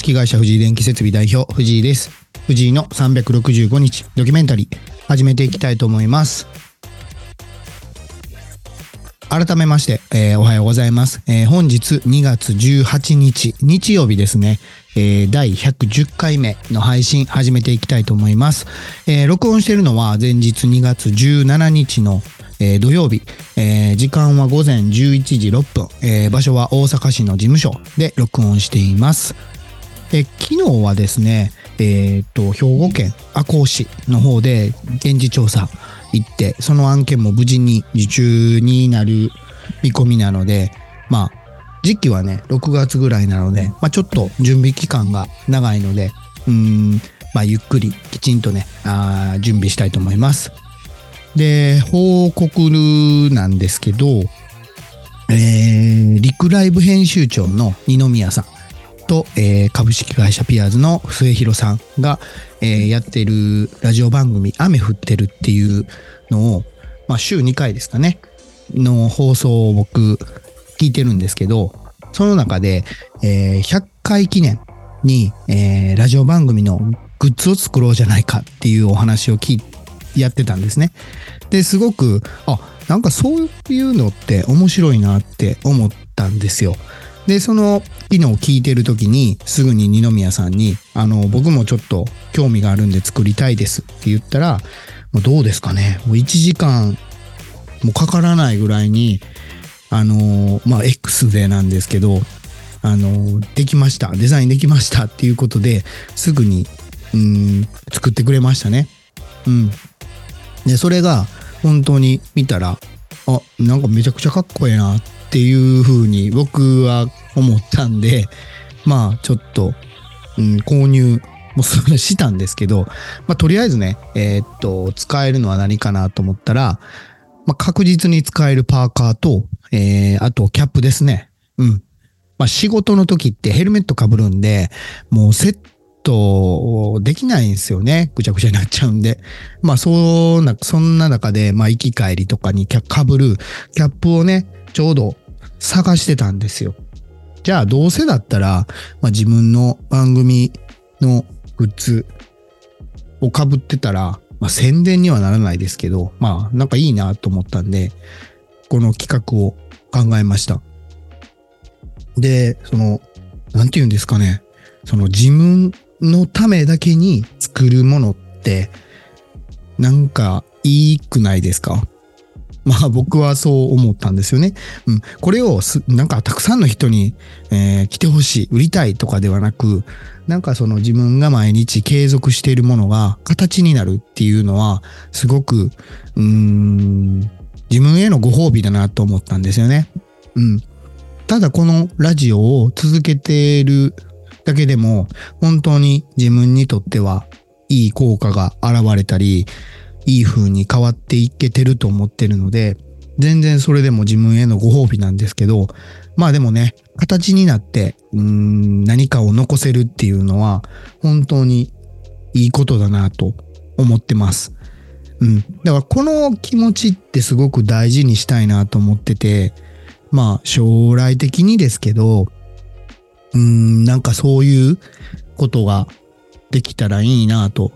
式会社藤井電気設備代表藤井です。藤井の365日ドキュメンタリー始めていきたいと思います。改めまして、えー、おはようございます、えー、本日2月18日日曜日ですね、えー、第110回目の配信始めていきたいと思います、えー、録音しているのは前日2月17日のえー、土曜日、えー、時間は午前11時6分、えー、場所は大阪市の事務所で録音しています。え昨日はですね、えっと、兵庫県赤穂市の方で現地調査行って、その案件も無事に受注になる見込みなので、まあ、時期はね、6月ぐらいなので、まあちょっと準備期間が長いので、うん、まあゆっくりきちんとね、あ準備したいと思います。で、報告なんですけど、えー、リクライブ編集長の二宮さんと、えー、株式会社ピアーズの末広さんが、えー、やってるラジオ番組雨降ってるっていうのを、まあ週2回ですかね、の放送を僕聞いてるんですけど、その中で、えー、100回記念に、えー、ラジオ番組のグッズを作ろうじゃないかっていうお話を聞いやってたんですね。で、すごく、あ、なんかそういうのって面白いなって思ったんですよ。で、その、昨日聞いてる時に、すぐに二宮さんに、あの、僕もちょっと興味があるんで作りたいですって言ったら、もうどうですかね。もう1時間もかからないぐらいに、あの、まあ、X でなんですけど、あの、できました。デザインできましたっていうことで、すぐに、うん、作ってくれましたね。うん。で、それが本当に見たら、あ、なんかめちゃくちゃかっこええなっていう風に僕は思ったんで、まあちょっと、うん、購入もしたんですけど、まあとりあえずね、えー、っと、使えるのは何かなと思ったら、まあ確実に使えるパーカーと、えー、あとキャップですね。うん。まあ仕事の時ってヘルメット被るんで、もうセッとできないんですよね。ぐちゃぐちゃになっちゃうんで。まあ、そうな、そんな中で、まあ、行き帰りとかにかぶるキャップをね、ちょうど探してたんですよ。じゃあ、どうせだったら、まあ、自分の番組のグッズを被ってたら、まあ、宣伝にはならないですけど、まあ、なんかいいなと思ったんで、この企画を考えました。で、その、なんて言うんですかね。その自分のためだけに作るものって、なんかいいくないですか？まあ僕はそう思ったんですよね。うん。これをす、なんかたくさんの人に、えー、来てほしい、売りたいとかではなく、なんかその自分が毎日継続しているものが形になるっていうのは、すごく、うーん、自分へのご褒美だなと思ったんですよね。うん。ただこのラジオを続けているだけでも本当に自分にとってはいい効果が現れたり、いい風に変わっていけてると思ってるので、全然それでも自分へのご褒美なんですけど、まあでもね、形になって、うん、何かを残せるっていうのは、本当にいいことだなと思ってます。うん。だからこの気持ちってすごく大事にしたいなと思ってて、まあ将来的にですけど、うーん、なんかそういうことができたらいいなと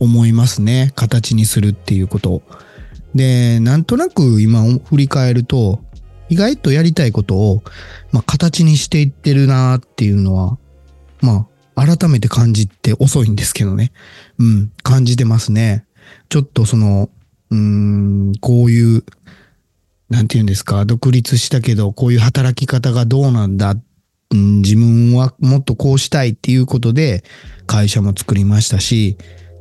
思いますね。形にするっていうこと。で、なんとなく今振り返ると、意外とやりたいことを、まあ、形にしていってるなっていうのは、まあ、改めて感じて遅いんですけどね。うん、感じてますね。ちょっとその、うん、こういう、なんて言うんですか、独立したけど、こういう働き方がどうなんだうん、自分はもっとこうしたいっていうことで会社も作りましたし、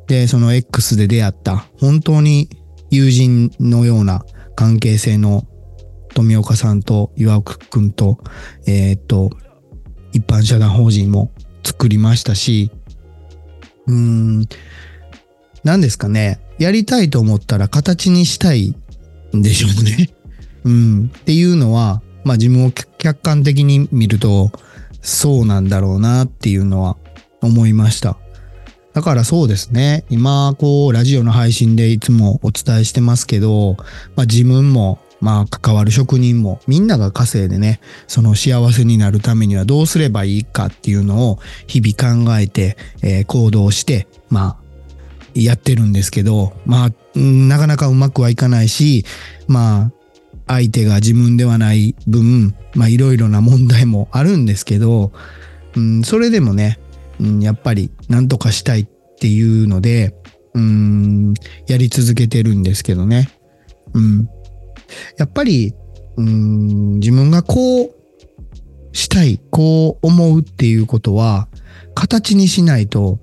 で、その X で出会った本当に友人のような関係性の富岡さんと岩尾くんと、えー、っと、一般社団法人も作りましたし、うーん、何ですかね。やりたいと思ったら形にしたいんでしょうね。うん。っていうのは、まあ自分を客観的に見ると、そうなんだろうなっていうのは思いました。だからそうですね。今、こう、ラジオの配信でいつもお伝えしてますけど、まあ自分も、まあ関わる職人もみんなが稼いでね、その幸せになるためにはどうすればいいかっていうのを日々考えて、えー、行動して、まあやってるんですけど、まあなかなかうまくはいかないし、まあ相手が自分ではない分、まあいろいろな問題もあるんですけど、うん、それでもね、うん、やっぱり何とかしたいっていうので、うん、やり続けてるんですけどね。うん。やっぱり、うん、自分がこうしたい、こう思うっていうことは、形にしないと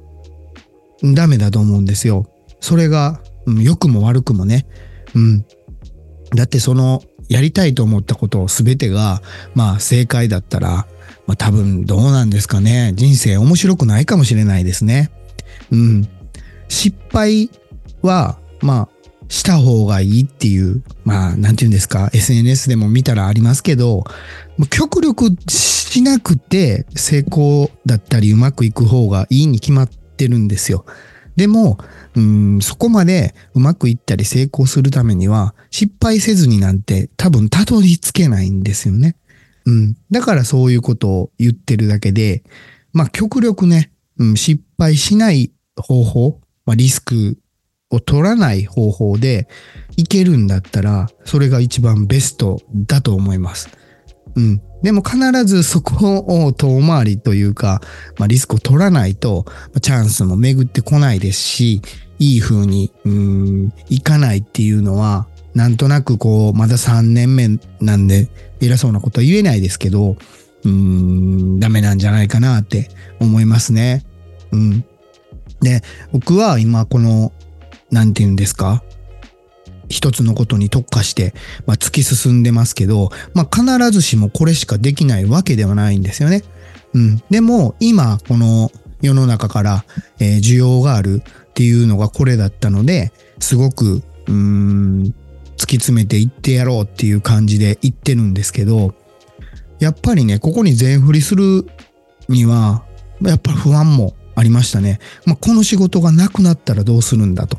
ダメだと思うんですよ。それが、うん、良くも悪くもね。うん。だってその、やりたいと思ったことを全てが、まあ正解だったら、まあ多分どうなんですかね。人生面白くないかもしれないですね。うん。失敗は、まあ、した方がいいっていう、まあ、なんて言うんですか、SNS でも見たらありますけど、極力しなくて成功だったりうまくいく方がいいに決まってるんですよ。でも、うん、そこまでうまくいったり成功するためには失敗せずになんて多分たどり着けないんですよね。うん。だからそういうことを言ってるだけで、まあ極力ね、うん、失敗しない方法、まあ、リスクを取らない方法でいけるんだったら、それが一番ベストだと思います。うん。でも必ずそこを遠回りというか、まあ、リスクを取らないと、チャンスも巡ってこないですし、いい風に、うん、いかないっていうのは、なんとなくこう、まだ3年目なんで、偉そうなことは言えないですけど、うん、ダメなんじゃないかなって思いますね。うん。で、僕は今この、なんて言うんですか一つのことに特化して、まあ、突き進んでますけど、まあ、必ずしもこれしかできないわけではないんですよね。うん。でも、今、この世の中から、えー、需要があるっていうのがこれだったので、すごく、うーん、突き詰めていってやろうっていう感じで言ってるんですけど、やっぱりね、ここに全振りするには、やっぱ不安もありましたね。まあ、この仕事がなくなったらどうするんだと。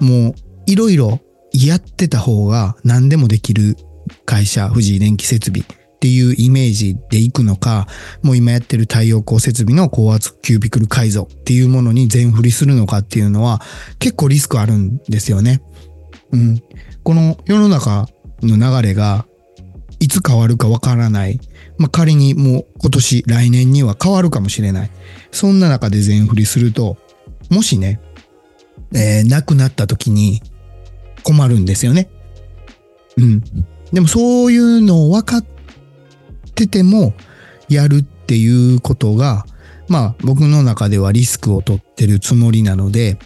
もう、いろいろやってた方が何でもできる会社、富士電気設備っていうイメージでいくのか、もう今やってる太陽光設備の高圧キュービクル改造っていうものに全振りするのかっていうのは結構リスクあるんですよね。うん。この世の中の流れがいつ変わるかわからない。まあ、仮にもう今年、来年には変わるかもしれない。そんな中で全振りすると、もしね、えー、亡くなった時に困るんですよね。うん。でもそういうのを分かっててもやるっていうことが、まあ僕の中ではリスクを取ってるつもりなので、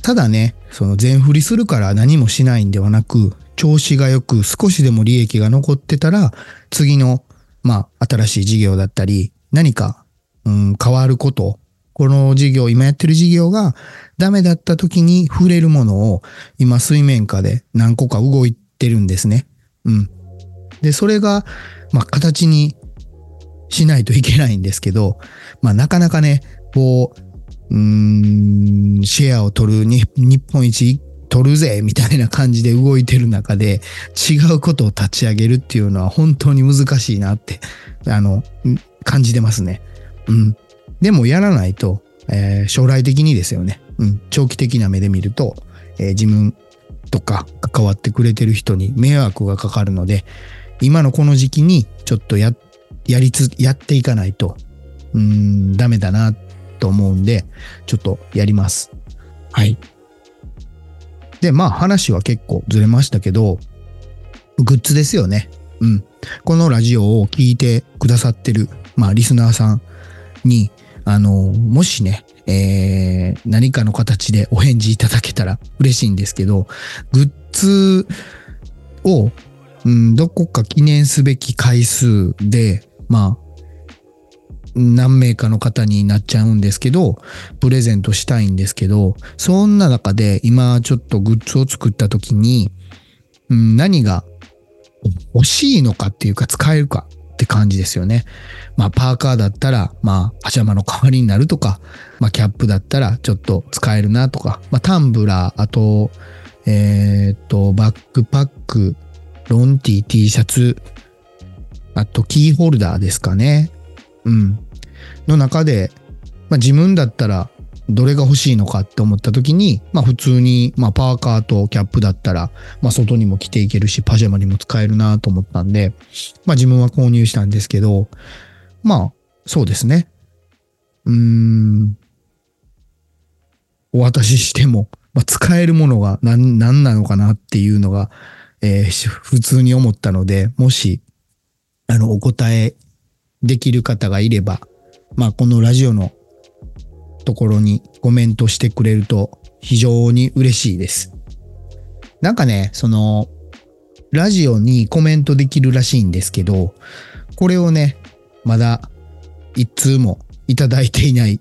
ただね、その全振りするから何もしないんではなく、調子が良く少しでも利益が残ってたら、次の、まあ新しい事業だったり、何か、うん、変わることこの事業、今やってる事業がダメだった時に触れるものを今水面下で何個か動いてるんですね。うん。で、それが、まあ、形にしないといけないんですけど、まあ、なかなかね、こう、うーん、シェアを取るに、日本一取るぜみたいな感じで動いてる中で違うことを立ち上げるっていうのは本当に難しいなって、あの、感じてますね。うん。でもやらないと、えー、将来的にですよね。うん。長期的な目で見ると、えー、自分とか関わってくれてる人に迷惑がかかるので、今のこの時期にちょっとや、やりつ、やっていかないと、うん、ダメだなっと思うんで、ちょっとやります。はい。で、まあ話は結構ずれましたけど、グッズですよね。うん。このラジオを聴いてくださってる、まあリスナーさんに、あの、もしね、えー、何かの形でお返事いただけたら 嬉しいんですけど、グッズを、うん、どこか記念すべき回数で、まあ、何名かの方になっちゃうんですけど、プレゼントしたいんですけど、そんな中で今ちょっとグッズを作った時に、うん、何が欲しいのかっていうか使えるかって感じですよね。まあ、パーカーだったら、まあ、パジャマの代わりになるとか、まあ、キャップだったらちょっと使えるなとか、まあ、タンブラー、あと、えっ、と、バックパック、ロンティ T シャツ、あとキーホルダーですかね。うん。の中で、まあ自分だったらどれが欲しいのかって思った時に、まあ普通に、まあパーカーとキャップだったら、まあ外にも着ていけるし、パジャマにも使えるなと思ったんで、まあ自分は購入したんですけど、まあそうですね。うーん。お渡ししても、まあ、使えるものが何、何なのかなっていうのが、えー、普通に思ったので、もし、あの、お答えできる方がいれば、まあ、このラジオのところにコメントしてくれると非常に嬉しいです。なんかね、その、ラジオにコメントできるらしいんですけど、これをね、まだ一通もいただいていない、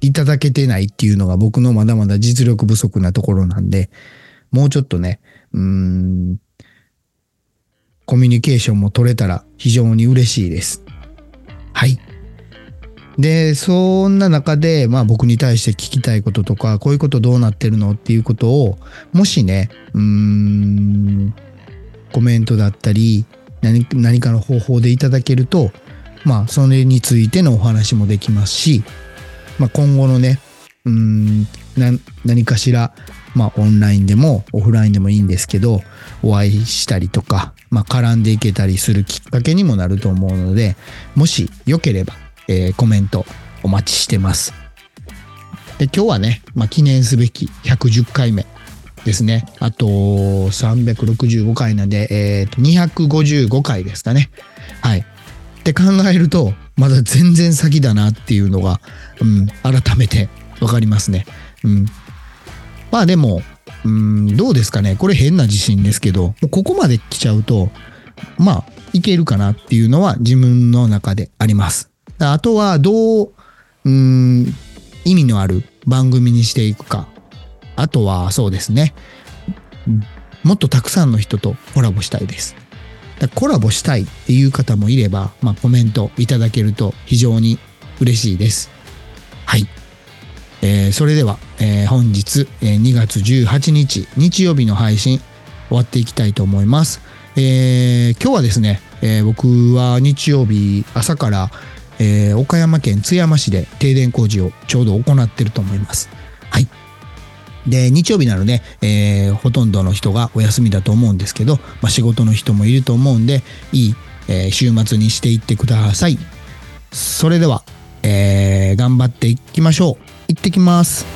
いただけてないっていうのが僕のまだまだ実力不足なところなんで、もうちょっとね、うーん、コミュニケーションも取れたら非常に嬉しいです。はい。で、そんな中で、まあ僕に対して聞きたいこととか、こういうことどうなってるのっていうことを、もしね、うーん、コメントだったり、何何かの方法でいただけると、まあそれについてのお話もできますし、まあ今後のね、うーん、何かしら、まあオンラインでもオフラインでもいいんですけど、お会いしたりとか、まあ絡んでいけたりするきっかけにもなると思うので、もしよければ、えー、コメントお待ちしてます。で、今日はね、まあ、記念すべき110回目ですね。あと365回なんで、えっ、ー、と、255回ですかね。はい。って考えると、まだ全然先だなっていうのが、うん、改めてわかりますね。うん。まあでも、うん、どうですかね。これ変な自信ですけど、ここまで来ちゃうと、まあ、いけるかなっていうのは自分の中であります。あとはどう、うん、意味のある番組にしていくか。あとはそうですね。もっとたくさんの人とコラボしたいです。コラボしたいっていう方もいれば、まあ、コメントいただけると非常に嬉しいです。はい。えー、それでは、えー、本日、えー、2月18日日曜日の配信終わっていきたいと思います。え、今日はですね、え、僕は日曜日朝からえ、岡山県津山市で停電工事をちょうど行ってると思います。はい。で、日曜日なので、え、ほとんどの人がお休みだと思うんですけど、まあ、仕事の人もいると思うんで、いい、え、週末にしていってください。それでは、え、頑張っていきましょう。行ってきます。